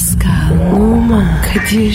Pascal, Oman, Kadir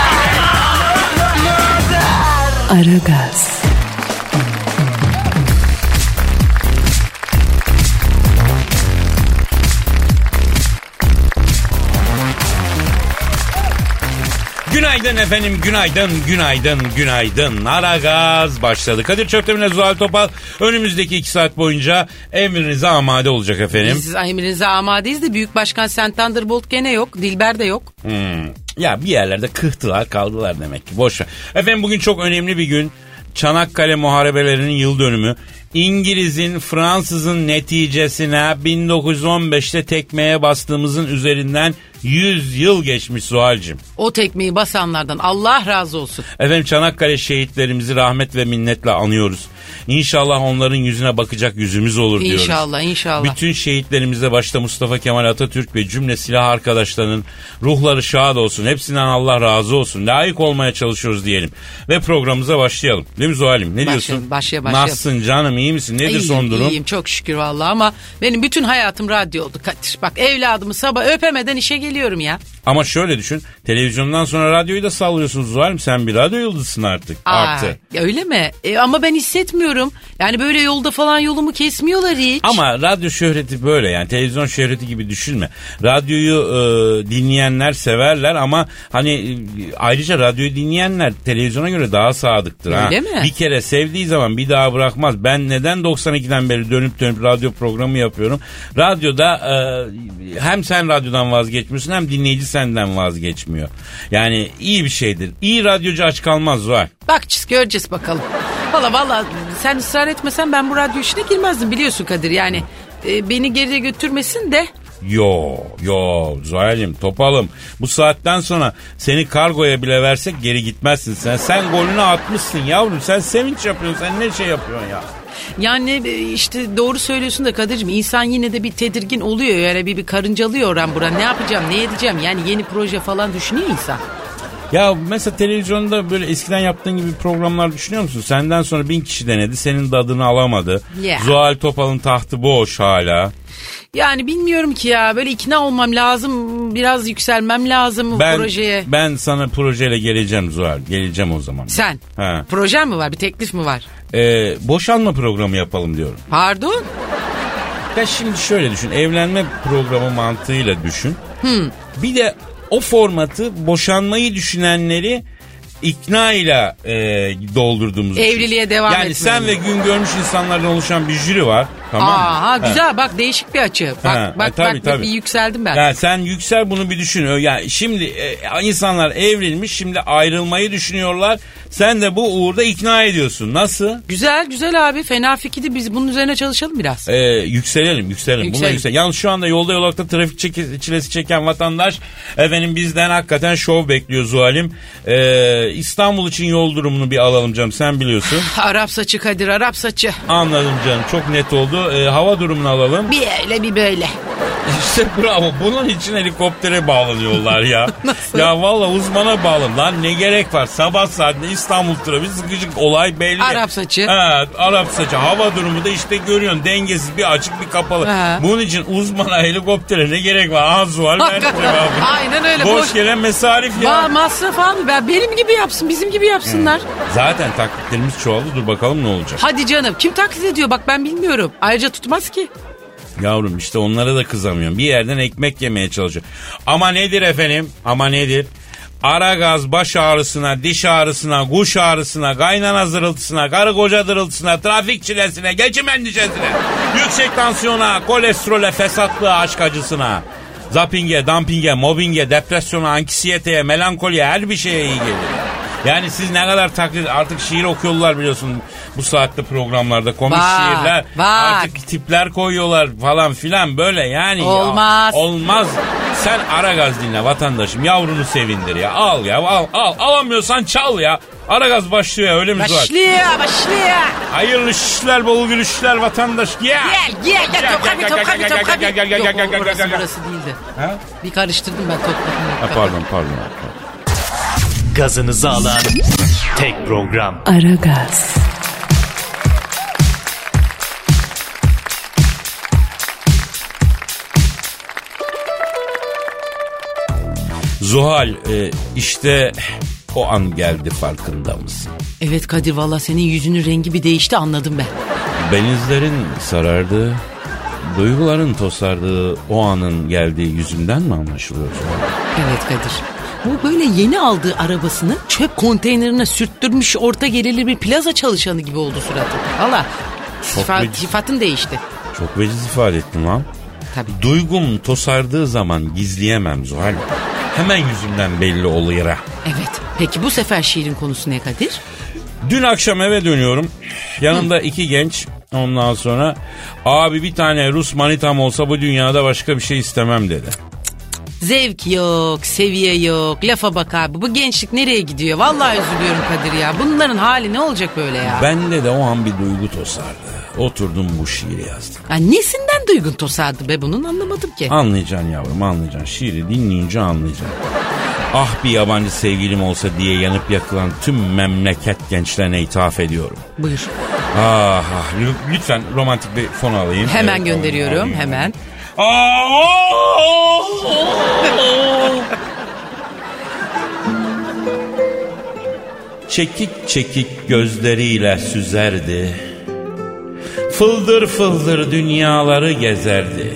Aragaz, Günaydın efendim, günaydın, günaydın, günaydın. Ara gaz başladı. Kadir Çöptemir'le Zuhal Topal önümüzdeki iki saat boyunca emrinize amade olacak efendim. Biz emrinize amadeyiz de Büyük Başkan Sen Thunderbolt gene yok. Dilber de yok. Hmm. Ya bir yerlerde kıhtılar kaldılar demek ki. Boş ver. Efendim bugün çok önemli bir gün. Çanakkale Muharebelerinin yıl dönümü. İngiliz'in Fransız'ın neticesine 1915'te tekmeye bastığımızın üzerinden 100 yıl geçmiş Zuhal'cim. O tekmeyi basanlardan Allah razı olsun. Efendim Çanakkale şehitlerimizi rahmet ve minnetle anıyoruz. İnşallah onların yüzüne bakacak yüzümüz olur diyoruz. İnşallah inşallah. Bütün şehitlerimize başta Mustafa Kemal Atatürk ve cümle silah arkadaşlarının ruhları şad olsun. Hepsinden Allah razı olsun. Layık olmaya çalışıyoruz diyelim. Ve programımıza başlayalım. Değil mi Zuhal'im? Ne Başlayalım, diyorsun? başlaya, başlayalım. Nasılsın canım iyi misin? Nedir İyiyim, son durum? İyiyim çok şükür vallahi ama benim bütün hayatım radyo oldu Kadir. Bak evladımı sabah öpemeden işe geliyorum ya. Ama şöyle düşün. Televizyondan sonra radyoyu da sallıyorsun Zuhal'im. Sen bir radyo yıldızısın artık. Aa, Artı. öyle mi? E, ama ben hissetmiyorum. Yani böyle yolda falan yolumu kesmiyorlar hiç. Ama radyo şöhreti böyle yani televizyon şöhreti gibi düşünme. Radyoyu e, dinleyenler severler ama hani e, ayrıca radyoyu dinleyenler televizyona göre daha sadıktır. ha. Öyle mi? Bir kere sevdiği zaman bir daha bırakmaz. Ben neden 92'den beri dönüp dönüp radyo programı yapıyorum? Radyoda e, hem sen radyodan vazgeçmiyorsun hem dinleyici senden vazgeçmiyor. Yani iyi bir şeydir. İyi radyocu aç kalmaz Zuhal. Bakacağız göreceğiz bakalım. Valla valla sen ısrar etmesen ben bu radyo işine girmezdim biliyorsun Kadir. Yani e, beni geriye götürmesin de Yo yo Zuhal'im topalım. Bu saatten sonra seni kargoya bile versek geri gitmezsin sen. Sen golünü atmışsın yavrum. Sen sevinç yapıyorsun. Sen ne şey yapıyorsun ya? Yani e, işte doğru söylüyorsun da Kadir'cim insan yine de bir tedirgin oluyor. Yani bir, bir karıncalıyor oran buran. Ne yapacağım ne edeceğim yani yeni proje falan düşünüyor insan. Ya mesela televizyonda böyle eskiden yaptığın gibi programlar düşünüyor musun? Senden sonra bin kişi denedi. Senin de adını alamadı. Ya. Zuhal Topal'ın tahtı boş hala. Yani bilmiyorum ki ya böyle ikna olmam lazım. Biraz yükselmem lazım Ben, projeye. ben sana projeyle geleceğim Zuhal. Geleceğim o zaman. Sen He. projen mi var bir teklif mi var? Ee, boşanma programı yapalım diyorum. Pardon? Ya şimdi şöyle düşün. Evlenme programı mantığıyla düşün. Hmm. Bir de o formatı boşanmayı düşünenleri ikna ile e, doldurduğumuz. Evliliğe devam Yani etmeye sen ve gün görmüş insanlardan oluşan bir jüri var. Tamam mı? Aa, ha, Ha. güzel bak değişik bir açı. Bak Ha, bak e, tabii, bak tabii. bir yükseldim ben. Yani sen yüksel bunu bir düşün. Yani şimdi e, insanlar evlenmiş şimdi ayrılmayı düşünüyorlar. Sen de bu uğurda ikna ediyorsun. Nasıl? Güzel güzel abi fena fikirdi biz bunun üzerine çalışalım biraz. Ee, yükselelim yükselelim. Buna Yükselelim. yüksel. Yalnız şu anda yolda yolakta trafik çeki- çilesi çeken vatandaş efendim bizden hakikaten şov bekliyor Zuhal'im. Ee, İstanbul için yol durumunu bir alalım canım sen biliyorsun. Arap saçı Kadir Arap saçı. Anladım canım çok net oldu. Ee, hava durumunu alalım. Bir öyle bir böyle. İşte bravo bunun için helikoptere bağlanıyorlar ya. Ya valla uzmana bağlan. Lan ne gerek var sabah saatinde İstanbul trafiği sıkışık olay belli. Arap saçı. Evet Arap saçı hava durumu da işte görüyorsun dengesiz bir açık bir kapalı. Ha. Bunun için uzmana helikoptere ne gerek var? Ver cevabı. Aynen öyle. Boş, Boş, gelen mesarif ya. Ma- masraf abi ben benim gibi yapsın bizim gibi yapsınlar. Zaten taklitlerimiz çoğaldı dur bakalım ne olacak. Hadi canım kim taklit ediyor bak ben bilmiyorum. Ayrıca tutmaz ki. Yavrum işte onlara da kızamıyorum. Bir yerden ekmek yemeye çalışıyor. Ama nedir efendim? Ama nedir? Ara gaz baş ağrısına, diş ağrısına, kuş ağrısına, kaynana zırıltısına, karı koca dırıltısına, trafik çilesine, geçim endişesine, yüksek tansiyona, kolesterole, fesatlığa, aşk acısına, zapinge, dumpinge, mobbinge, depresyona, anksiyeteye, melankoliye her bir şeye iyi gelir. Yani siz ne kadar taklit artık şiir okuyorlar biliyorsun bu saatte programlarda komik Bak, şiirler. bak. Artık tipler koyuyorlar falan filan böyle yani. ya. Olmaz. olmaz. Sen ara gaz dinle vatandaşım yavrunu sevindir ya. Al ya al al. Alamıyorsan çal ya. Ara gaz başlıyor ya öyle mi Zuhal? Başlıyor başlıyor. Hayırlı işler bol gülüşler vatandaş. Gel. Gel gel gel. Gel, gel, gel, Yok gel, gel, o- gel, burası gel, gel. burası değildi. Bir karıştırdım ben Topkapı. pardon pardon. Gazınızı alan tek program. Aragaz, Zuhal e, işte o an geldi farkında mısın? Evet Kadir valla senin yüzünün rengi bir değişti anladım ben. Benizlerin sarardığı, duyguların tosardığı o anın geldiği yüzünden mi anlaşılıyor? Evet Kadir. Bu böyle yeni aldığı arabasını çöp konteynerine sürttürmüş orta gelirli bir plaza çalışanı gibi oldu suratı. Valla sifa- veciz. sıfatın değişti. Çok veciz ifade ettin lan. Tabii. Duygum tosardığı zaman gizleyemem Zuhal. Hemen yüzümden belli oluyor. Evet. Peki bu sefer şiirin konusu ne Kadir? Dün akşam eve dönüyorum. Yanımda iki genç. Ondan sonra abi bir tane Rus manitam olsa bu dünyada başka bir şey istemem dedi. Zevk yok, seviye yok. Lafa bak abi. Bu gençlik nereye gidiyor? Vallahi üzülüyorum Kadir ya. Bunların hali ne olacak böyle ya? Bende de o an bir duygu tosardı. Oturdum bu şiiri yazdım. Ya nesinden duygun tosardı be bunun anlamadım ki. Anlayacaksın yavrum anlayacaksın. Şiiri dinleyince anlayacaksın. Ah bir yabancı sevgilim olsa diye yanıp yakılan tüm memleket gençlerine ithaf ediyorum. Buyur. Ah, ah lü- lütfen romantik bir fon alayım. Hemen Evet, gönderiyorum alayım. hemen. Çekik çekik gözleriyle süzerdi. Fıldır fıldır dünyaları gezerdi.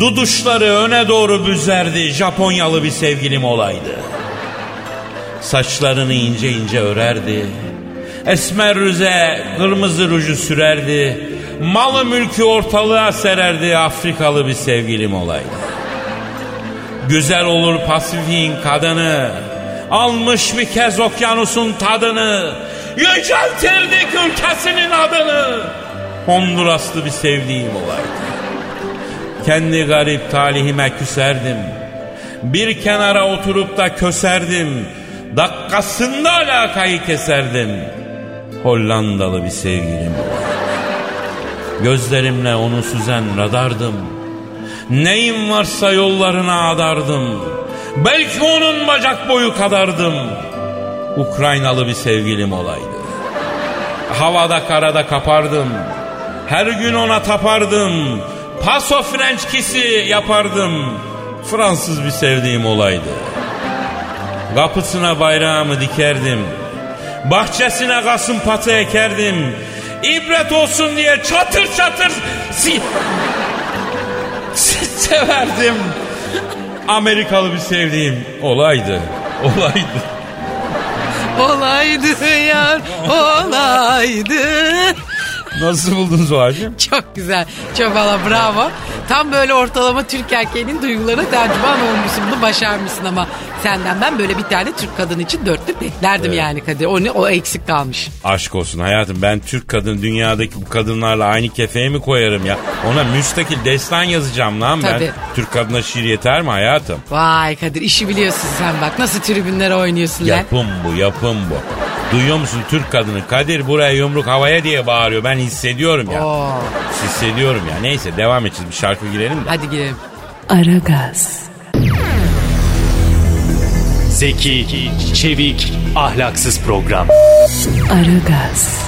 Duduşları öne doğru büzerdi. Japonyalı bir sevgilim olaydı. Saçlarını ince ince örerdi. Esmer rüze kırmızı ruju sürerdi. Malı mülkü ortalığa sererdi. Afrikalı bir sevgilim olaydı. Güzel olur Pasifik'in kadını. Almış bir kez okyanusun tadını. Yüceltirdik ülkesinin adını. Honduraslı bir sevdiğim olaydı. Kendi garip talihime küserdim. Bir kenara oturup da köserdim. Dakikasında alakayı keserdim. Hollandalı bir sevgilim olaydı. Gözlerimle onu süzen radardım. Neyim varsa yollarına adardım. Belki onun bacak boyu kadardım. Ukraynalı bir sevgilim olaydı. Havada karada kapardım. Her gün ona tapardım. Paso French kiss'i yapardım. Fransız bir sevdiğim olaydı. Kapısına bayrağımı dikerdim. Bahçesine kasım patı ekerdim. İbret olsun diye çatır çatır si severdim. Amerikalı bir sevdiğim olaydı. Olaydı. Olaydı yar olaydı. Nasıl buldun Zuhal'cığım? Çok güzel. Çok valla bravo. Tam böyle ortalama Türk erkeğinin duygularına tercüman olmuşsun. Bunu başarmışsın ama senden ben böyle bir tane Türk kadın için dörtlük beklerdim yani Kadir. O ne? O eksik kalmış. Aşk olsun hayatım ben Türk kadın dünyadaki bu kadınlarla aynı kefeye mi koyarım ya? Ona müstakil destan yazacağım lan ben. Tabii. Türk kadına şiir yeter mi hayatım? Vay Kadir işi biliyorsun sen bak. Nasıl tribünlere oynuyorsun lan. Yapım bu yapım bu. Duyuyor musun Türk kadını? Kadir buraya yumruk havaya diye bağırıyor. Ben hissediyorum ya. Oo, Hissediyorum ya. Neyse devam edeceğiz. Bir şarkı girelim de. hadi girelim. Aragaz, Zeki, çevik, ahlaksız program. Aragaz,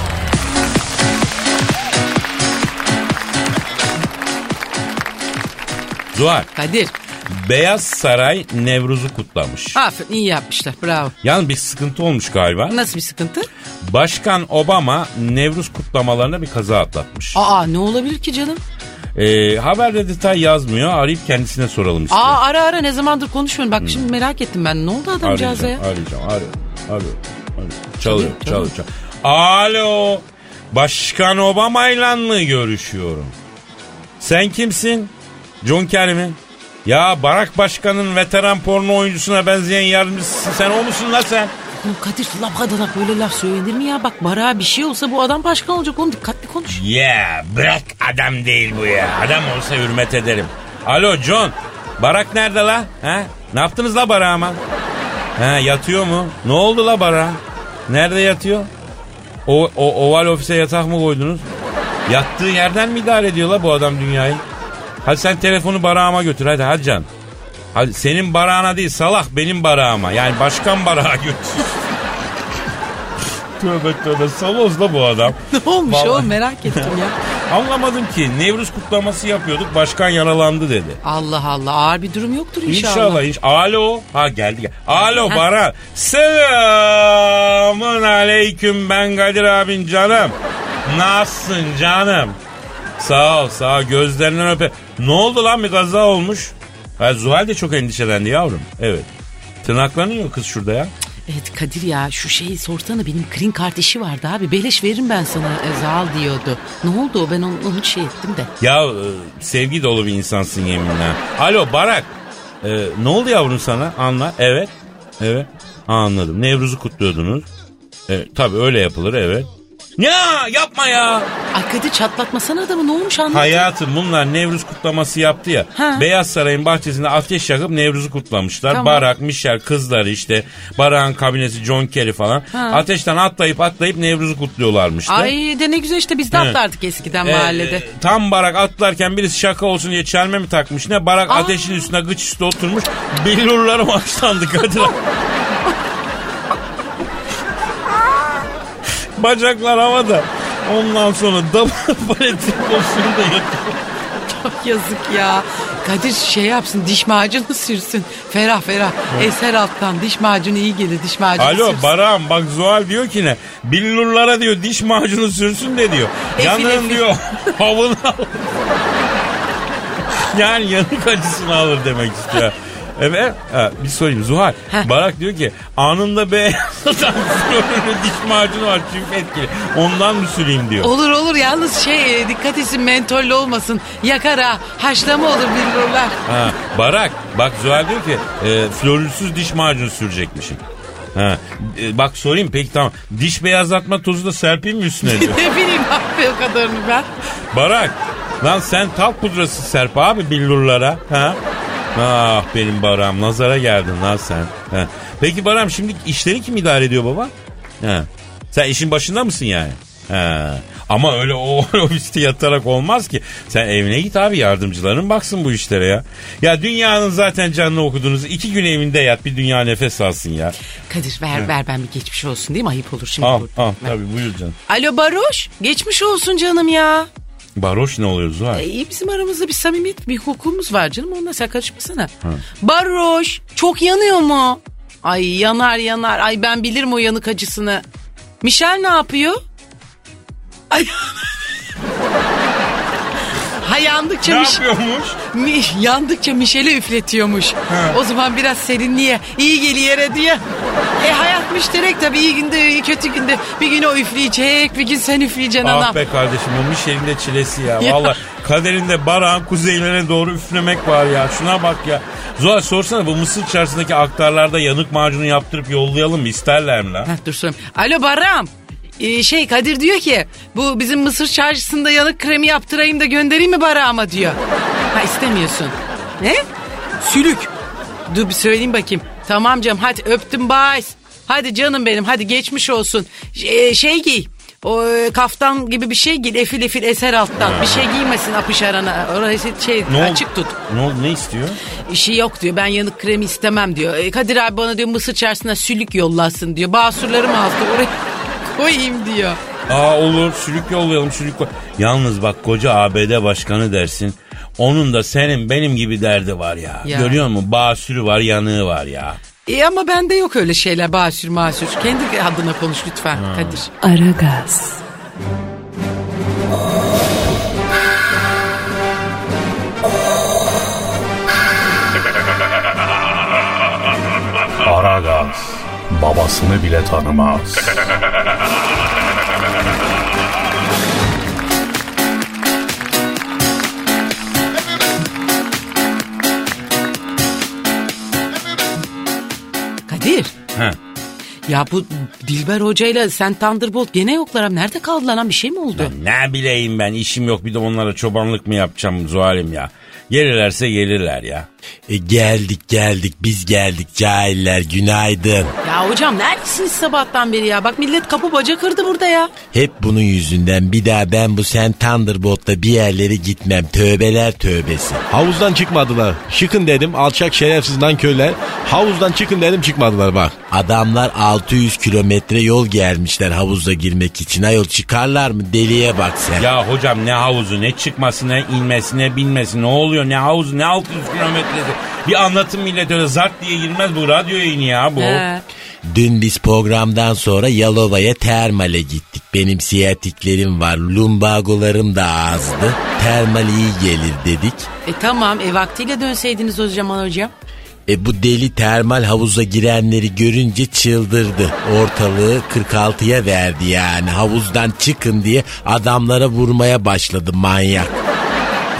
Zuhal. Kadir. Beyaz Saray Nevruz'u kutlamış. Aferin iyi yapmışlar bravo. Yalnız bir sıkıntı olmuş galiba. Nasıl bir sıkıntı? Başkan Obama Nevruz kutlamalarına bir kaza atlatmış. Aa ne olabilir ki canım? Ee, haberde detay yazmıyor. Arayıp kendisine soralım işte. Aa ara ara ne zamandır konuşmuyorum. Bak şimdi merak ettim ben. Ne oldu adamcağıza ya? arayacağım, arıyorum, arıyorum, arıyorum. Çalıyor, Çalıyor, çalıyor, çalıyor. Alo, Başkan Obama'yla mı görüşüyorum? Sen kimsin? John Kerry mi? Ya Barack Başkan'ın veteran porno oyuncusuna benzeyen yardımcısın sen o musun lan sen? Kadir laf kadına böyle laf söylenir mi ya? Bak Barak'a bir şey olsa bu adam başkan olacak oğlum dikkatli konuş. Ya bırak adam değil bu ya. Adam olsa hürmet ederim. Alo John. Barak nerede la? Ha? Ne yaptınız la Barak'ıma? Ha yatıyor mu? Ne oldu la Barak? Nerede yatıyor? O, o oval ofise yatak mı koydunuz? Yattığı yerden mi idare ediyor la bu adam dünyayı? Hadi sen telefonu Barak'ıma götür hadi hadi can. Hadi senin barağına değil salak benim barağıma. Yani başkan barağa götür. tövbe tövbe salozla bu adam. Ne olmuş Vallahi. oğlum merak ettim ya. Anlamadım ki. Nevruz kutlaması yapıyorduk. Başkan yaralandı dedi. Allah Allah ağır bir durum yoktur inşallah. İnşallah. inş- Alo. Ha geldi. gel- Alo Baran. Selamun aleyküm. Ben Kadir abin canım. Nasılsın canım? Sağ ol sağ ol. Gözlerinden öpe. Ne oldu lan bir kaza olmuş? Ha, Zuhal de çok endişelendi yavrum. Evet. Tırnaklanıyor kız şurada ya. Evet Kadir ya şu şeyi sorsana benim green card işi vardı abi. Beleş veririm ben sana Ezal diyordu. Ne oldu o ben onu, onu şey ettim de. Ya e, sevgi dolu bir insansın yeminle. Alo Barak. E, ne oldu yavrum sana? Anla. Evet. Evet. Anladım. Nevruz'u kutluyordunuz. E, tabii öyle yapılır evet. Ya yapma ya. Ay Kadir çatlatmasana adamı ne olmuş anlat. Hayatım bunlar Nevruz kutlaması yaptı ya. Ha. Beyaz Saray'ın bahçesinde ateş yakıp Nevruz'u kutlamışlar. Tamam. Barak, Michel, kızları işte. Barak'ın kabinesi John Kerry falan. Ha. Ateşten atlayıp atlayıp Nevruz'u kutluyorlarmıştı. Ay de ne güzel işte biz de Evet. atlardık eskiden Ee, mahallede. e, tam barak atlarken birisi şaka olsun diye çelme mi takmış ne? Barak Aa. ateşin üstüne gıç üstü oturmuş. Billurlarım açlandı Kadir. Bacaklar havada. Ondan sonra double paletin pozisyonunda yatıyor. Çok yazık ya. Kadir şey yapsın diş macunu sürsün. Ferah ferah. Eser alttan diş macunu iyi gelir diş macunu Alo sürsün. Barak'ım bak Zuhal diyor ki ne? Billurlara diyor diş macunu sürsün de diyor. Efil. diyor havını al. yani yanık acısını alır demek istiyor. Evet. Ha, bir sorayım Zuhal. Heh. Barak diyor ki anında beyazlatan florürü diş macunu var çift etkili. Ondan mı süreyim diyor. Olur olur yalnız şey e, dikkat etsin mentollü olmasın. Yakar ha. Haşlama olur billurlar. Ha, Barak bak Zuhal diyor ki e, florürsüz diş macunu sürecekmişim. Ha, e, bak sorayım peki tamam. Diş beyazlatma tozu da serpeyim mi üstüne diyor. ne bileyim abi o kadarını ben. Barak lan sen talk pudrası serp abi billurlara. Ha? Ah benim Barak'ım nazara geldin lan sen. Ha. Peki Barak'ım şimdi işleri kim idare ediyor baba? Ha. Sen işin başında mısın yani? Ha. Ama öyle o ofiste yatarak olmaz ki. Sen evine git abi yardımcıların baksın bu işlere ya. Ya dünyanın zaten canını okudunuz. iki gün evinde yat bir dünya nefes alsın ya. Kadir ver ver ben bir geçmiş olsun değil mi? Ayıp olur şimdi. Al burada. al tabii buyur canım. Alo Baroş geçmiş olsun canım ya. Baroş ne oluyor Zuhal? E, iyi bizim aramızda bir samimiyet bir hukukumuz var canım onunla sen karışmasana. Baroş çok yanıyor mu? Ay yanar yanar ay ben bilirim o yanık acısını. Michel ne yapıyor? Ay. ha yandıkça ne Mich- yapıyormuş? Mi- yandıkça Michel'e üfletiyormuş. O zaman biraz serinliğe iyi geliyor diye. E hayat müşterek tabii iyi günde kötü günde. Bir gün o üfleyecek bir gün sen üfleyeceksin Ah anam. be kardeşim bu Michel'in de çilesi ya. Ya. Valla kaderinde Barak'ın kuzeylerine doğru üflemek var ya. Şuna bak ya. Zuhal sorsana bu Mısır çarşısındaki aktarlarda yanık macunu yaptırıp yollayalım mı? İsterler mi lan? Heh, dur sorayım. Alo Baram. Ee, şey Kadir diyor ki bu bizim Mısır çarşısında yanık kremi yaptırayım da göndereyim mi Barak'ıma diyor. Ha istemiyorsun. Ne? Sülük. Dur bir söyleyeyim bakayım. Tamam canım hadi öptüm bye. Hadi canım benim hadi geçmiş olsun. Şey, şey giy. O e, kaftan gibi bir şey giy. Efil efil eser alttan. Bir şey giymesin apış arana. Orası şey Ne oldu? açık tut. Ne oldu? Ne istiyor? İşi yok diyor. Ben yanık kremi istemem diyor. E, Kadir abi bana diyor Mısır çarşısına sülük yollasın diyor. Basurlarım azdı oraya koyayım diyor. Aa olur sülük yollayalım sülük koy. Yalnız bak koca ABD başkanı dersin. Onun da senin benim gibi derdi var ya. Ya. Görüyor musun? Basürü var yanığı var ya. E ama bende yok öyle şeyler basür masür. Kendi adına konuş lütfen Kadir. Aragaz, Aragaz babasını bile tanımaz. Kadir He. Ya bu Dilber Hoca ile sen Thunderbolt gene yoklar abi. Nerede kaldılar lan bir şey mi oldu? Ne bileyim ben işim yok bir de onlara çobanlık mı yapacağım Zuhal'im ya. Gelirlerse gelirler ya. E geldik geldik biz geldik cahiller günaydın. Ya hocam neredesiniz sabahtan beri ya? Bak millet kapı baca kırdı burada ya. Hep bunun yüzünden bir daha ben bu sen Thunderbolt'ta bir yerlere gitmem. Tövbeler tövbesi. Havuzdan çıkmadılar. Çıkın dedim alçak şerefsiz nankörler. Havuzdan çıkın dedim çıkmadılar bak. Adamlar 600 kilometre yol gelmişler havuza girmek için. Ayol çıkarlar mı deliye bak sen. Ya hocam ne havuzu ne çıkması ne inmesi ne binmesi ne oluyor ne havuzu ne 600 kilometresi. Bir anlatım millet öyle zart diye girmez bu radyo yayını ya bu. He. Dün biz programdan sonra Yalova'ya termale gittik. Benim siyatiklerim var, lumbagolarım da azdı. Termal iyi gelir dedik. E tamam e vaktiyle dönseydiniz o zaman hocam. E bu deli termal havuza girenleri görünce çıldırdı. Ortalığı 46'ya verdi yani. Havuzdan çıkın diye adamlara vurmaya başladı manyak.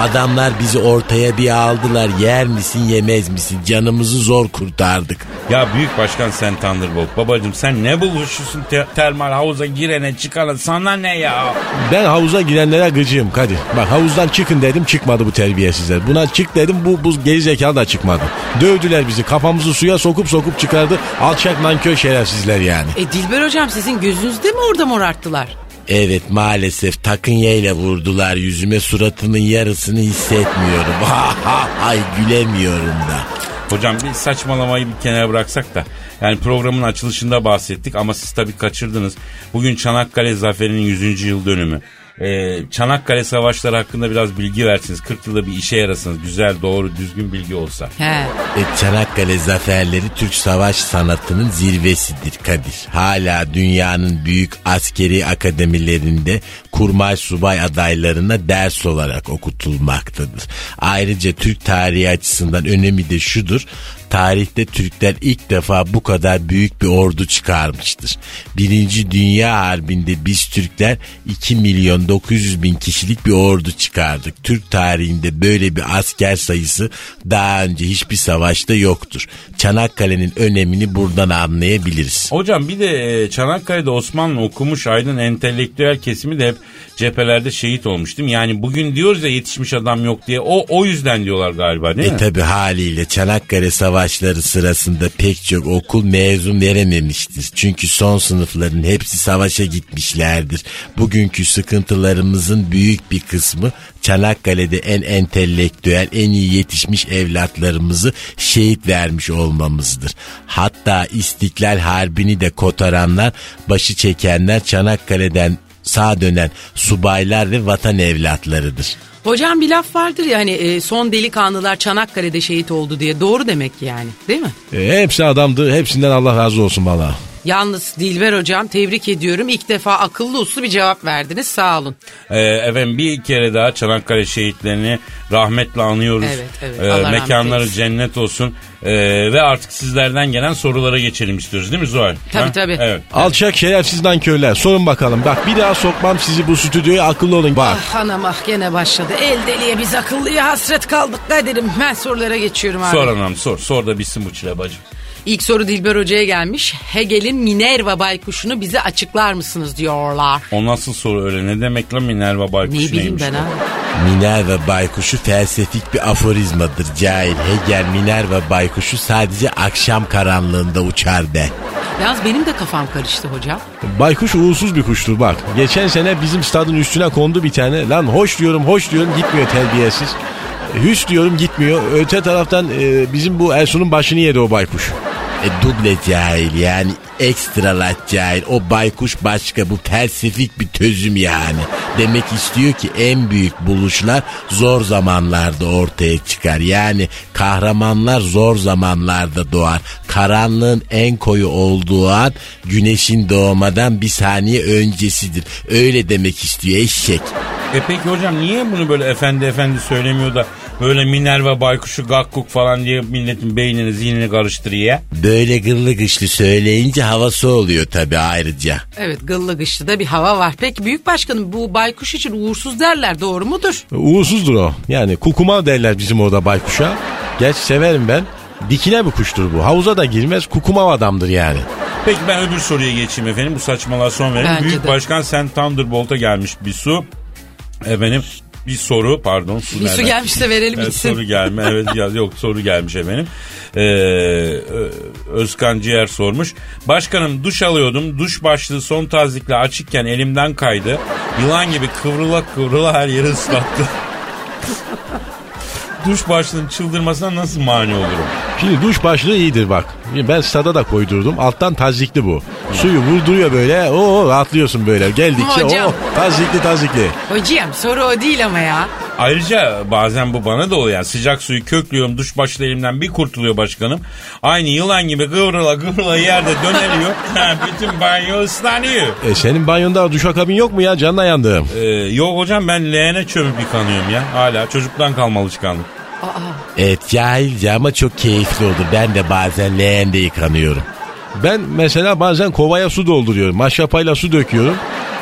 Adamlar bizi ortaya bir aldılar. Yer misin yemez misin? Canımızı zor kurtardık. Ya büyük başkan sen Thunderbolt. Babacım sen ne buluşuyorsun te- termal havuza girene çıkana sana ne ya? Ben havuza girenlere gıcığım Kadir. Bak havuzdan çıkın dedim çıkmadı bu terbiyesizler. Buna çık dedim bu, bu geri zekalı da çıkmadı. Dövdüler bizi kafamızı suya sokup sokup çıkardı. Alçak nankör şerefsizler yani. E Dilber hocam sizin gözünüzde mi orada morarttılar? Evet maalesef takınyeyle vurdular yüzüme suratımın yarısını hissetmiyorum. Ay gülemiyorum da. Hocam bir saçmalamayı bir kenara bıraksak da yani programın açılışında bahsettik ama siz tabii kaçırdınız. Bugün Çanakkale Zaferi'nin 100. yıl dönümü. Ee, Çanakkale Savaşları hakkında biraz bilgi versiniz. 40 yılda bir işe yarasınız. Güzel, doğru, düzgün bilgi olsa. He. E, Çanakkale zaferleri Türk savaş sanatının zirvesidir Kadir. Hala dünyanın büyük askeri akademilerinde kurmay subay adaylarına ders olarak okutulmaktadır. Ayrıca Türk tarihi açısından önemi de şudur. Tarihte Türkler ilk defa bu kadar büyük bir ordu çıkarmıştır. Birinci Dünya Harbi'nde biz Türkler 2 milyon 900 bin kişilik bir ordu çıkardık. Türk tarihinde böyle bir asker sayısı daha önce hiçbir savaşta yoktur. Çanakkale'nin önemini buradan anlayabiliriz. Hocam bir de e, Çanakkale'de Osmanlı okumuş aydın entelektüel kesimi de hep cephelerde şehit olmuş değil mi? Yani bugün diyoruz ya yetişmiş adam yok diye o o yüzden diyorlar galiba değil mi? E tabi haliyle Çanakkale savaşları sırasında pek çok okul mezun verememiştir. Çünkü son sınıfların hepsi savaşa gitmişlerdir. Bugünkü sıkıntılarımızın büyük bir kısmı Çanakkale'de en entelektüel, en iyi yetişmiş evlatlarımızı şehit vermiş olmamızdır. Hatta İstiklal Harbi'ni de kotaranlar, başı çekenler Çanakkale'den sağ dönen subaylar ve vatan evlatlarıdır. Hocam bir laf vardır ya hani e, son delikanlılar Çanakkale'de şehit oldu diye. Doğru demek ki yani değil mi? E, hepsi adamdı. Hepsinden Allah razı olsun valla. Yalnız Dilber hocam tebrik ediyorum. İlk defa akıllı uslu bir cevap verdiniz. Sağ olun. Ee, efendim bir kere daha Çanakkale şehitlerini rahmetle anıyoruz. Evet, evet. Ee, Allah rahmet mekanları cennet olsun. Ee, ve artık sizlerden gelen sorulara geçelim istiyoruz değil mi Zuhal? Tabii, Ha? tabii. Evet. Alçak şerefsiz nankörler. Sorun bakalım. Bak bir daha sokmam sizi bu stüdyoya akıllı olun. Bak. Ah anam ah gene başladı. El deliye biz akıllıya hasret kaldık Kadir'im. Ben sorulara geçiyorum abi. Sor anam sor. Sor da bitsin bu çile bacım. İlk soru Dilber Hoca'ya gelmiş. Hegel'in Minerva baykuşunu bize açıklar mısınız diyorlar. O nasıl soru öyle? Ne demek lan Minerva Baykuş Ne bileyim neymiş? ben ha. Minerva baykuşu felsefik bir aforizmadır cahil. Hegel Minerva baykuşu sadece akşam karanlığında uçar de. Yalnız benim de kafam karıştı hocam. Baykuş uğursuz bir kuştur bak. Geçen sene bizim stadın üstüne kondu bir tane. Lan hoş diyorum hoş diyorum gitmiyor terbiyesiz. E, Hüs diyorum gitmiyor. Öte taraftan e, bizim bu Ersun'un başını yedi o baykuş. E duble cahil yani ekstra lat cahil. O baykuş başka bu felsefik bir tözüm yani. Demek istiyor ki en büyük buluşlar zor zamanlarda ortaya çıkar. Yani kahramanlar zor zamanlarda doğar. Karanlığın en koyu olduğu an güneşin doğmadan bir saniye öncesidir. Öyle demek istiyor eşek. E peki hocam niye bunu böyle efendi efendi söylemiyor da böyle Minerva Baykuşu Gakkuk falan diye milletin beynini zihnini karıştırıyor? Böyle gırlı gışlı söyleyince havası oluyor tabii ayrıca. Evet gıllı gışlı da bir hava var. Peki büyük başkanım bu baykuş için uğursuz derler doğru mudur? Uğursuzdur o. Yani kukuma derler bizim orada baykuşa. Geç severim ben. Dikine bir kuştur bu. Havuza da girmez kukuma adamdır yani. Peki ben öbür soruya geçeyim efendim. Bu saçmalığa son verelim. Bence Büyük de. Başkan Sen Thunderbolt'a gelmiş bir su. Efendim bir soru pardon. Su Bir su gelmiş de verelim Evet, soru gelme. Evet yok soru gelmiş efendim. Ee, Özkan Ciğer sormuş. Başkanım duş alıyordum. Duş başlığı son tazikle açıkken elimden kaydı. Yılan gibi kıvrıla kıvrıla her yeri ıslattı. duş başlığının çıldırmasına nasıl mani olurum? Şimdi duş başlığı iyidir bak. Ben stada da koydurdum. Alttan tazikli bu. Suyu vurduruyor böyle. Oo rahatlıyorsun böyle. Geldikçe Hocam. o tazikli tazikli. Hocam soru o değil ama ya. Ayrıca bazen bu bana da oluyor. Yani sıcak suyu köklüyorum duş başlığı elimden bir kurtuluyor başkanım. Aynı yılan gibi kıvrıla kıvrıla yerde döneliyor. Ha, Bütün banyo ıslanıyor. E senin banyonda duşakabin yok mu ya? Canına yandım. Ee, yok hocam ben leğene çömüp yıkanıyorum ya. Hala çocuktan kalmalı çıkanlık. Evet cahilce ama çok keyifli oldu. Ben de bazen leğende yıkanıyorum. Ben mesela bazen kovaya su dolduruyorum. Maşrapayla su döküyorum.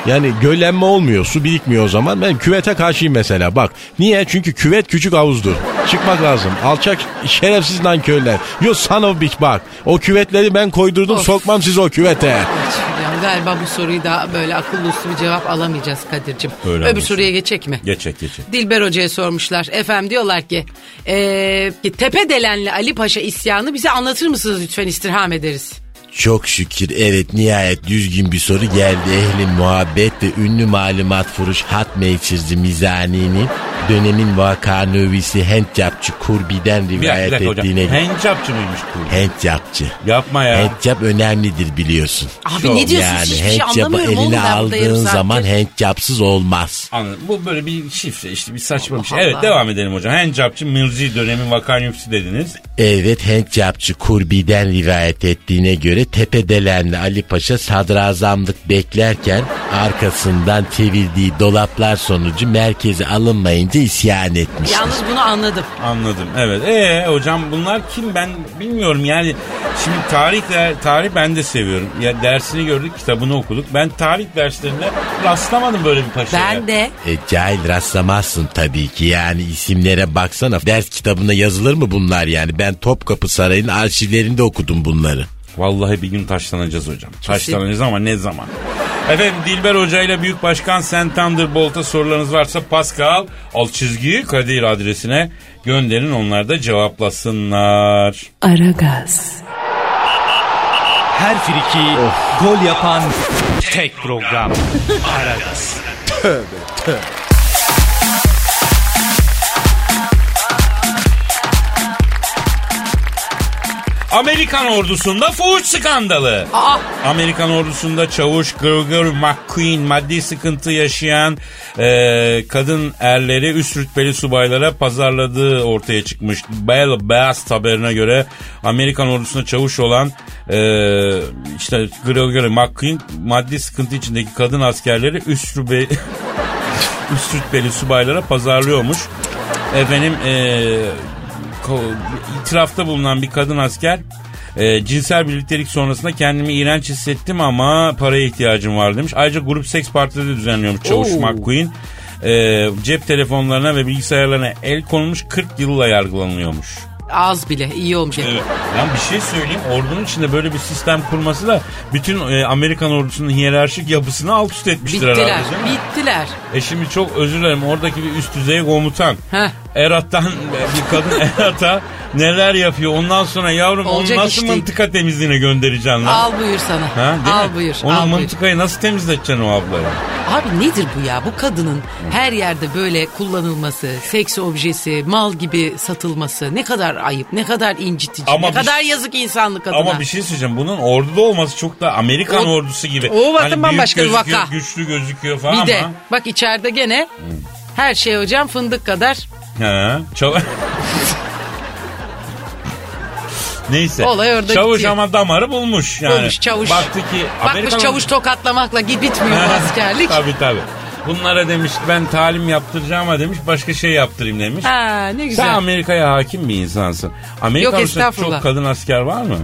Yani göllenme olmuyor. Su birikmiyor o zaman. Ben küvete karşıyım mesela. Bak. Niye? Çünkü küvet küçük havuzdur. Çıkmak lazım. Alçak şerefsiz nankörler. Yo son of bitch bak. O küvetleri ben koydurdum. Of. Sokmam siz o küvete. Galiba bu soruyu da böyle akıllı uslu bir cevap alamayacağız Kadir'cim. Öyle Öbür soruya geçecek mi? Geçek geçek. Dilber Hoca'ya sormuşlar. Efendim diyorlar ki eee ki Tepedelenli Ali Paşa isyanı bize anlatır mısınız lütfen istirham ederiz. Çok şükür evet nihayet düzgün bir soru geldi. Ehli muhabbet ve ünlü malumat furuş Hatmaker'cı Mizani'nin dönemin vakanövisi Hentcapçı Kurbi'den Bir bir rivayet dakika hocam. ettiğine göre. Hencapçı mıymış bu? Hentcapçı. Yapma ya. Hentcap önemlidir biliyorsun. Abi Çok ne diyorsun yani hiçbir şey anlamıyorum eline aldığın zaman hentcapsız olmaz. Anladım. Bu böyle bir şifre işte bir saçma bir şey. Allah Evet Allah. devam edelim hocam. Hencapçı Mırzi dönemi vakanyüksü dediniz. Evet Hentcapçı Kurbi'den rivayet ettiğine göre Tepedelenli Ali Paşa sadrazamlık beklerken arkasından çevirdiği dolaplar sonucu merkeze alınmayınca isyan etmiş. Yalnız bunu anladım. Anladım. Evet. Ee hocam bunlar kim ben bilmiyorum yani. Şimdi tarih tarih ben de seviyorum. Ya dersini gördük, kitabını okuduk. Ben tarih derslerinde rastlamadım böyle bir paşaya. Ben de E, cahil rastlamazsın tabii ki yani isimlere baksana ders kitabında yazılır mı bunlar yani ben Topkapı Sarayı'nın arşivlerinde okudum bunları. Vallahi bir gün taşlanacağız hocam. Taşlanacağız ama ne zaman? Efendim Dilber Hoca ile Büyük Başkan Sen Thunderbolt'a sorularınız varsa Pascal alt çizgi Kadir adresine gönderin onlar da cevaplasınlar. Aragaz, Her friki gol yapan tek program. Aragaz. Amerikan ordusunda fuhuş skandalı. Aa! Amerikan ordusunda çavuş Gregory McQueen maddi sıkıntı yaşayan e, kadın erleri üst rütbeli subaylara pazarladığı ortaya çıkmış. Bell Bass haberine göre Amerikan ordusunda çavuş olan e, işte Gregory McQueen maddi sıkıntı içindeki kadın askerleri üst rütbe, üst rütbeli subaylara pazarlıyormuş. Efendim e, itirafta bulunan bir kadın asker e, cinsel birliktelik sonrasında kendimi iğrenç hissettim ama paraya ihtiyacım var demiş. Ayrıca grup seks partileri düzenliyormuş Çavuş Oo. McQueen. E, cep telefonlarına ve bilgisayarlarına el konmuş 40 yılla yargılanıyormuş. Az bile iyi olmuş. Evet. Ben bir şey söyleyeyim. Ordunun içinde böyle bir sistem kurması da bütün e, Amerikan ordusunun hiyerarşik yapısını alt üst etmiştir Bittiler. herhalde değil mi? Bittiler. E şimdi çok özür dilerim. Oradaki bir üst düzey komutan. Heh. Erat'tan bir kadın Erat'a neler yapıyor. Ondan sonra yavrum Olacak onu nasıl değil. mıntıka temizliğine göndereceksin lan? Al buyur sana. Ha, değil Al mi? buyur. Onu al buyur. mıntıkayı nasıl temizleteceksin o ablayı? Abi nedir bu ya? Bu kadının her yerde böyle kullanılması, seks objesi, mal gibi satılması ne kadar ayıp, ne kadar incitici, Ama ne kadar yazık insanlık adına. Ama bir şey söyleyeceğim. Bunun orduda olması çok da Amerikan O- ordusu gibi. o bakın büyük bambaşka bir vaka. Güçlü gözüküyor falan Bir ama. de bak içeride gene her şey hocam fındık kadar. He, çav- Neyse. Olay orada Çavuş bitiyor. ama damarı bulmuş. Yani. Bulmuş, çavuş. Baktı ki Bakmış çavuş tokatlamakla git bitmiyor bu askerlik. tabii tabii. Bunlara demiş ben talim yaptıracağım ama demiş başka şey yaptırayım demiş. Ha ne Sen güzel. Amerika'ya hakim bir insansın. Amerika Yok, ordusunda estağfurullah. çok kadın asker var mı?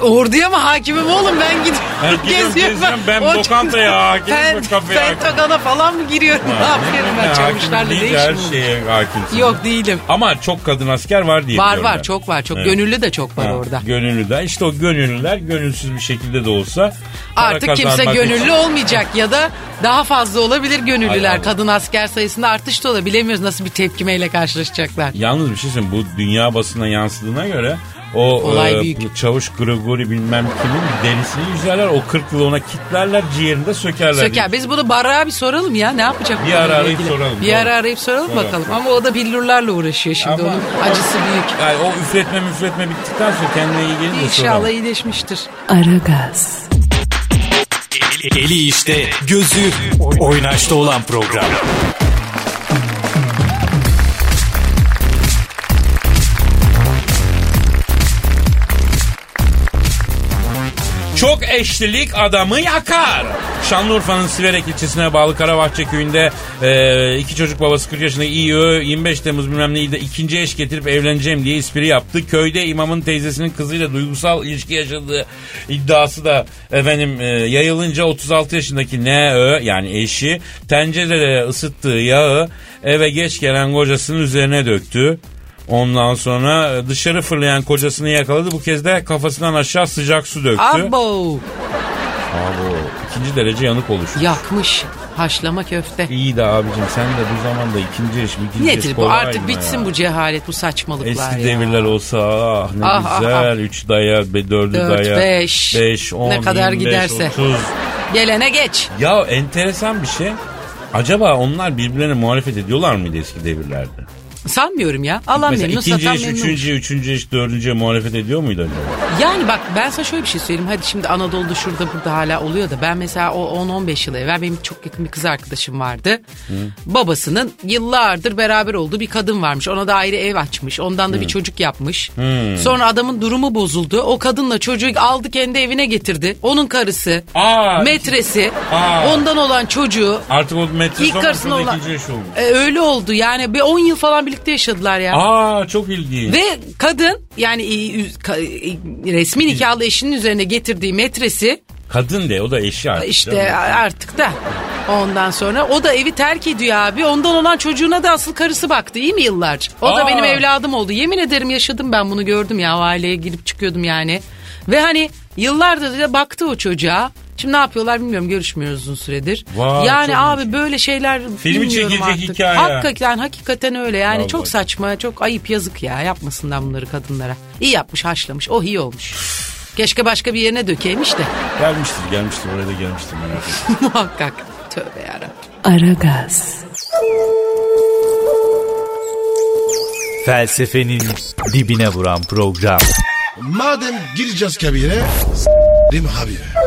Orduya mı hakimim oğlum ben gidiyorum. Ben gidiyorum, geziyorum. Ben O- lokantaya hakimim, Ben kafeye hakimim. Pentagona falan mı giriyorum? ne yapıyorum ben çavuşlarla değil, her şeye hakimsin. Yok değilim. Ama çok kadın asker var diye Var var ben. çok var çok Evet. gönüllü de çok var Ha, orada. Gönüllü de. İşte o gönüllüler gönülsüz bir şekilde de olsa Artık kimse gönüllü için- olmayacak ya da daha fazla olabilir gönüllüler. Ay. Kadın asker sayısında artış da olabilir. Bilemiyoruz nasıl bir tepkimeyle karşılaşacaklar. Yalnız bir şey söyleyeyim. Bu dünya basına yansıdığına göre o Olay e, büyük. çavuş Grigori bilmem kimin derisini yüzerler. O 40 yıl ona kitlerler ciğerinde sökerler. Söker. Biz bunu Barrak'a bir soralım ya. Ne yapacak? Bir ara arayıp ilgili? soralım, Bir ara arayıp soralım Soralım. bakalım. Ama o da billurlarla uğraşıyor şimdi. Ama- Onun acısı büyük. Yani o üfletme müfletme bittikten sonra kendine iyi gelince İnşallah soralım. iyileşmiştir. Aragaz, Eli işte, gözü oynaşta olan program. Çok eşlilik adamı yakar. Şanlıurfa'nın Siverek ilçesine bağlı Karabahçe köyünde e, iki çocuk babası 40 yaşındaki İYÖ 25 Temmuz bilmem neyi de ikinci eş getirip evleneceğim diye espri yaptı. Köyde imamın teyzesinin kızıyla duygusal ilişki yaşadığı iddiası da efendim e, yayılınca 36 yaşındaki NÖ yani eşi tencerede ısıttığı yağı eve geç gelen kocasının üzerine döktü. Ondan sonra dışarı fırlayan kocasını yakaladı. Bu kez de kafasından aşağı sıcak su döktü. Abo. Abi ikinci derece yanık oluşmuş. Yakmış. Haşlama köfte. İyi de abicim sen de bu zamanda ikinci mi ikinci Nedir bu? Artık bitsin ya? bu cehalet, bu saçmalıklar Eski ya. devirler olsa ah ne Ah, ah, güzel. Üç daya, be, dördü Dört, daya. beş. Beş, on, Ne kadar beş, giderse. otuz. Gelene geç. Ya enteresan bir şey. Acaba onlar birbirlerine muhalefet ediyorlar mıydı eski devirlerde? Sanmıyorum ya. Allah Mesela memnun ikinci satan eş, memnun. üçüncü, üçüncü eş, dördüncüye muhalefet ediyor muydu acaba? Yani bak ben sana şöyle bir şey söyleyeyim. Hadi şimdi Anadolu'da şurada burada hala oluyor da ben mesela o 10-15 yıl evvel benim çok yakın bir kız arkadaşım vardı. Babasının yıllardır beraber olduğu bir kadın varmış. Ona da ayrı ev açmış. Ondan da bir çocuk yapmış. Sonra adamın durumu bozuldu. O kadınla çocuğu aldı kendi evine getirdi. Onun karısı, Aa, metresi, Aa. ondan olan çocuğu. Artık o metre İlk karısına olan... ikinci eş olmuş. E, öyle oldu yani. Bir 10 yıl falan birlikte yaşadılar ya. Aa çok ilginç. Ve kadın yani resmi nikahlı eşinin üzerine getirdiği metresi Kadın de o da eşi artık. işte canım. artık da ondan sonra o da evi terk ediyor abi. Ondan olan çocuğuna da asıl karısı baktı iyi mi yıllarca? O da Aa. benim evladım oldu. Yemin ederim yaşadım ben bunu gördüm ya o aileye girip çıkıyordum yani. Ve hani yıllardır da baktı o çocuğa. Şimdi ne yapıyorlar bilmiyorum görüşmüyoruz uzun süredir. Vay, yani abi böyle şeyler Filmi bilmiyorum çekilecek artık. hikaye. Hakikaten, hakikaten öyle yani Vallahi. çok saçma çok ayıp yazık ya yapmasınlar bunları kadınlara. İyi yapmış haşlamış oh iyi olmuş. Keşke başka bir yerine dökeymiş de Gelmiştir gelmiştir oraya da gelmiştir merak etme. muhakkak. Tövbe yarabbim. Aragaz, Felsefenin dibine vuran program. Madem gireceğiz kabire s**rim abi.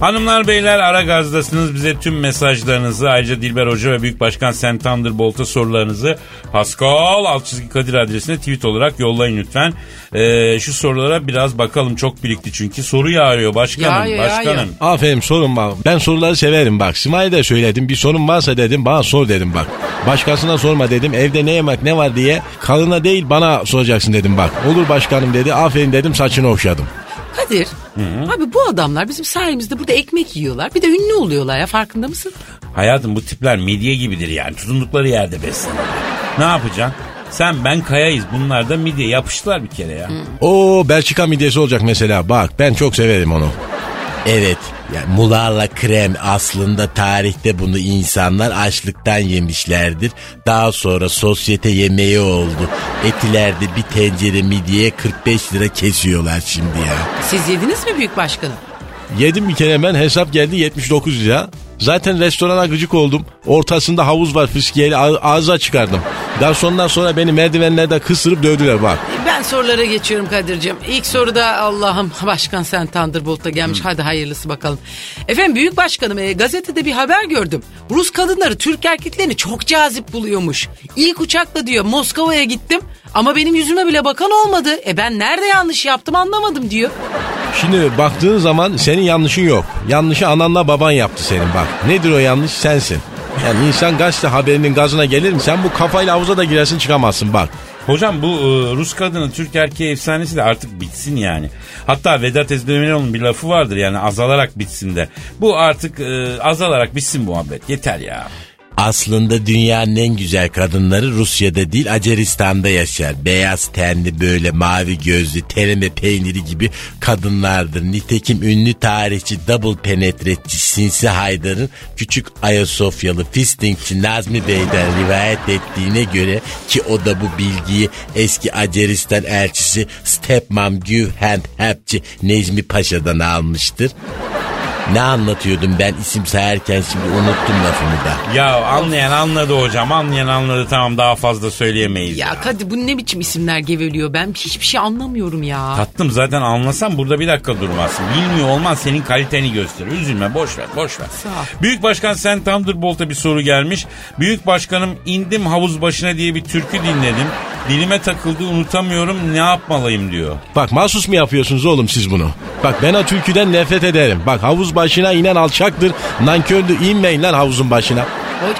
Hanımlar beyler ara gazdasınız bize tüm mesajlarınızı ayrıca Dilber Hoca ve Büyük Başkan Sen Thunderbolt'a sorularınızı Pascal alt çizgi Kadir adresine tweet olarak yollayın lütfen. Ee, şu sorulara biraz bakalım çok birikti çünkü soru yağıyor başkanım Yağıyor, başkanım. yağıyor. Aferin sorun bak. Ben soruları severim bak. Simay de söyledim. Bir sorun varsa dedim bana sor dedim bak. Başkasına sorma dedim. Evde ne yemek ne var diye. Kalına değil bana soracaksın dedim bak. Olur başkanım dedi. Aferin dedim saçını okşadım. Kadir abi bu adamlar bizim sayemizde burada ekmek yiyorlar. Bir de ünlü oluyorlar ya farkında mısın? Hayatım bu tipler midye gibidir yani tutundukları yerde beslenir. Ne yapacaksın? Sen ben kayayız bunlar da midye yapıştılar bir kere ya. O Belçika midyesi olacak mesela. Bak ben çok severim onu. Evet. Yani mularla krem aslında tarihte bunu insanlar açlıktan yemişlerdir. Daha sonra sosyete yemeği oldu. Etilerde bir tencere midyeye 45 lira kesiyorlar şimdi ya. Siz yediniz mi büyük başkanım? Yedim bir kere ben hesap geldi 79 lira. Zaten restorana gıcık oldum. Ortasında havuz var fıskiyeyle ağ- ağza çıkardım. Garsondan sonra beni merdivenlerde kısırıp dövdüler bak. Ben sorulara geçiyorum Kadir'cim. İlk soruda Allah'ım başkan sen Thunderbolt'a gelmiş. Hadi hayırlısı bakalım. Efendim büyük başkanım e, gazetede bir haber gördüm. Rus kadınları Türk erkeklerini çok cazip buluyormuş. İlk uçakla diyor Moskova'ya gittim ama benim yüzüme bile bakan olmadı. E ben nerede yanlış yaptım anlamadım diyor. Şimdi baktığın zaman senin yanlışın yok. Yanlışı ananla baban yaptı senin bak. Nedir o yanlış? Sensin. Yani insan gazete haberinin gazına gelir mi? Sen bu kafayla havuza da girersin çıkamazsın bak. Hocam bu e, Rus kadını Türk erkeği efsanesi de artık bitsin yani. Hatta Vedat Ezdemiral'ın bir lafı vardır yani azalarak bitsin de. Bu artık e, azalarak bitsin muhabbet yeter ya. Aslında dünyanın en güzel kadınları Rusya'da değil Aceristan'da yaşar. Beyaz tenli böyle mavi gözlü tereme peyniri gibi kadınlardır. Nitekim ünlü tarihçi double penetretçi Sinsi Haydar'ın küçük Ayasofyalı fistingçi Nazmi Bey'den rivayet ettiğine göre ki o da bu bilgiyi eski Aceristan elçisi Stepmam Güvhend Hepçi Necmi Paşa'dan almıştır. Ne anlatıyordum ben isim sayarken şimdi unuttum lafımı da. Ya anlayan anladı hocam anlayan anladı tamam daha fazla söyleyemeyiz. Ya Kadir bu ne biçim isimler geveliyor ben hiçbir şey anlamıyorum ya. Tatlım zaten anlasam burada bir dakika durmazsın. Bilmiyor olman senin kaliteni gösterir. Üzülme boş ver boş ver. Sağ ol. Büyük Başkan Sen Thunderbolt'a bir soru gelmiş. Büyük Başkanım indim havuz başına diye bir türkü dinledim. Dilime takıldı unutamıyorum ne yapmalıyım diyor. Bak mahsus mu yapıyorsunuz oğlum siz bunu? Bak ben o türküden nefret ederim. Bak havuz başına inen alçaktır. Nankördür inmeyin lan havuzun başına.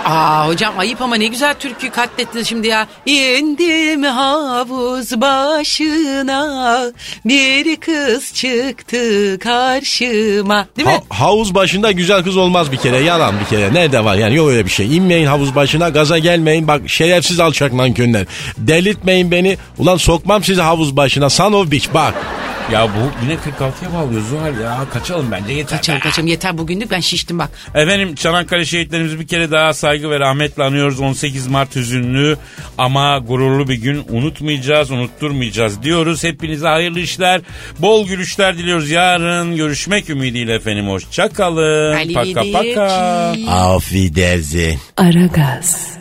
Aa hocam ayıp ama ne güzel türkü katlettin şimdi ya. İndim havuz başına bir kız çıktı karşıma. Değil mi? Ha- havuz başında güzel kız olmaz bir kere. Yalan bir kere. Nerede var yani yok öyle bir şey. İnmeyin havuz başına gaza gelmeyin. Bak şerefsiz alçak nankörler. Delirtmeyin beni. Ulan sokmam sizi havuz başına. Son of bitch bak. Ya bu yine 46'ya bağlıyor Zuhal ya. Kaçalım bence yeter. Kaçalım kaçalım yeter bugünlük ben şiştim bak. Efendim Çanakkale şehitlerimizi bir kere daha saygı ve rahmetle anıyoruz. 18 Mart hüzünlü ama gururlu bir gün unutmayacağız, unutturmayacağız diyoruz. Hepinize hayırlı işler, bol gülüşler diliyoruz. Yarın görüşmek ümidiyle efendim. Hoşçakalın. Paka paka. Auf Wiedersehen. Aragaz.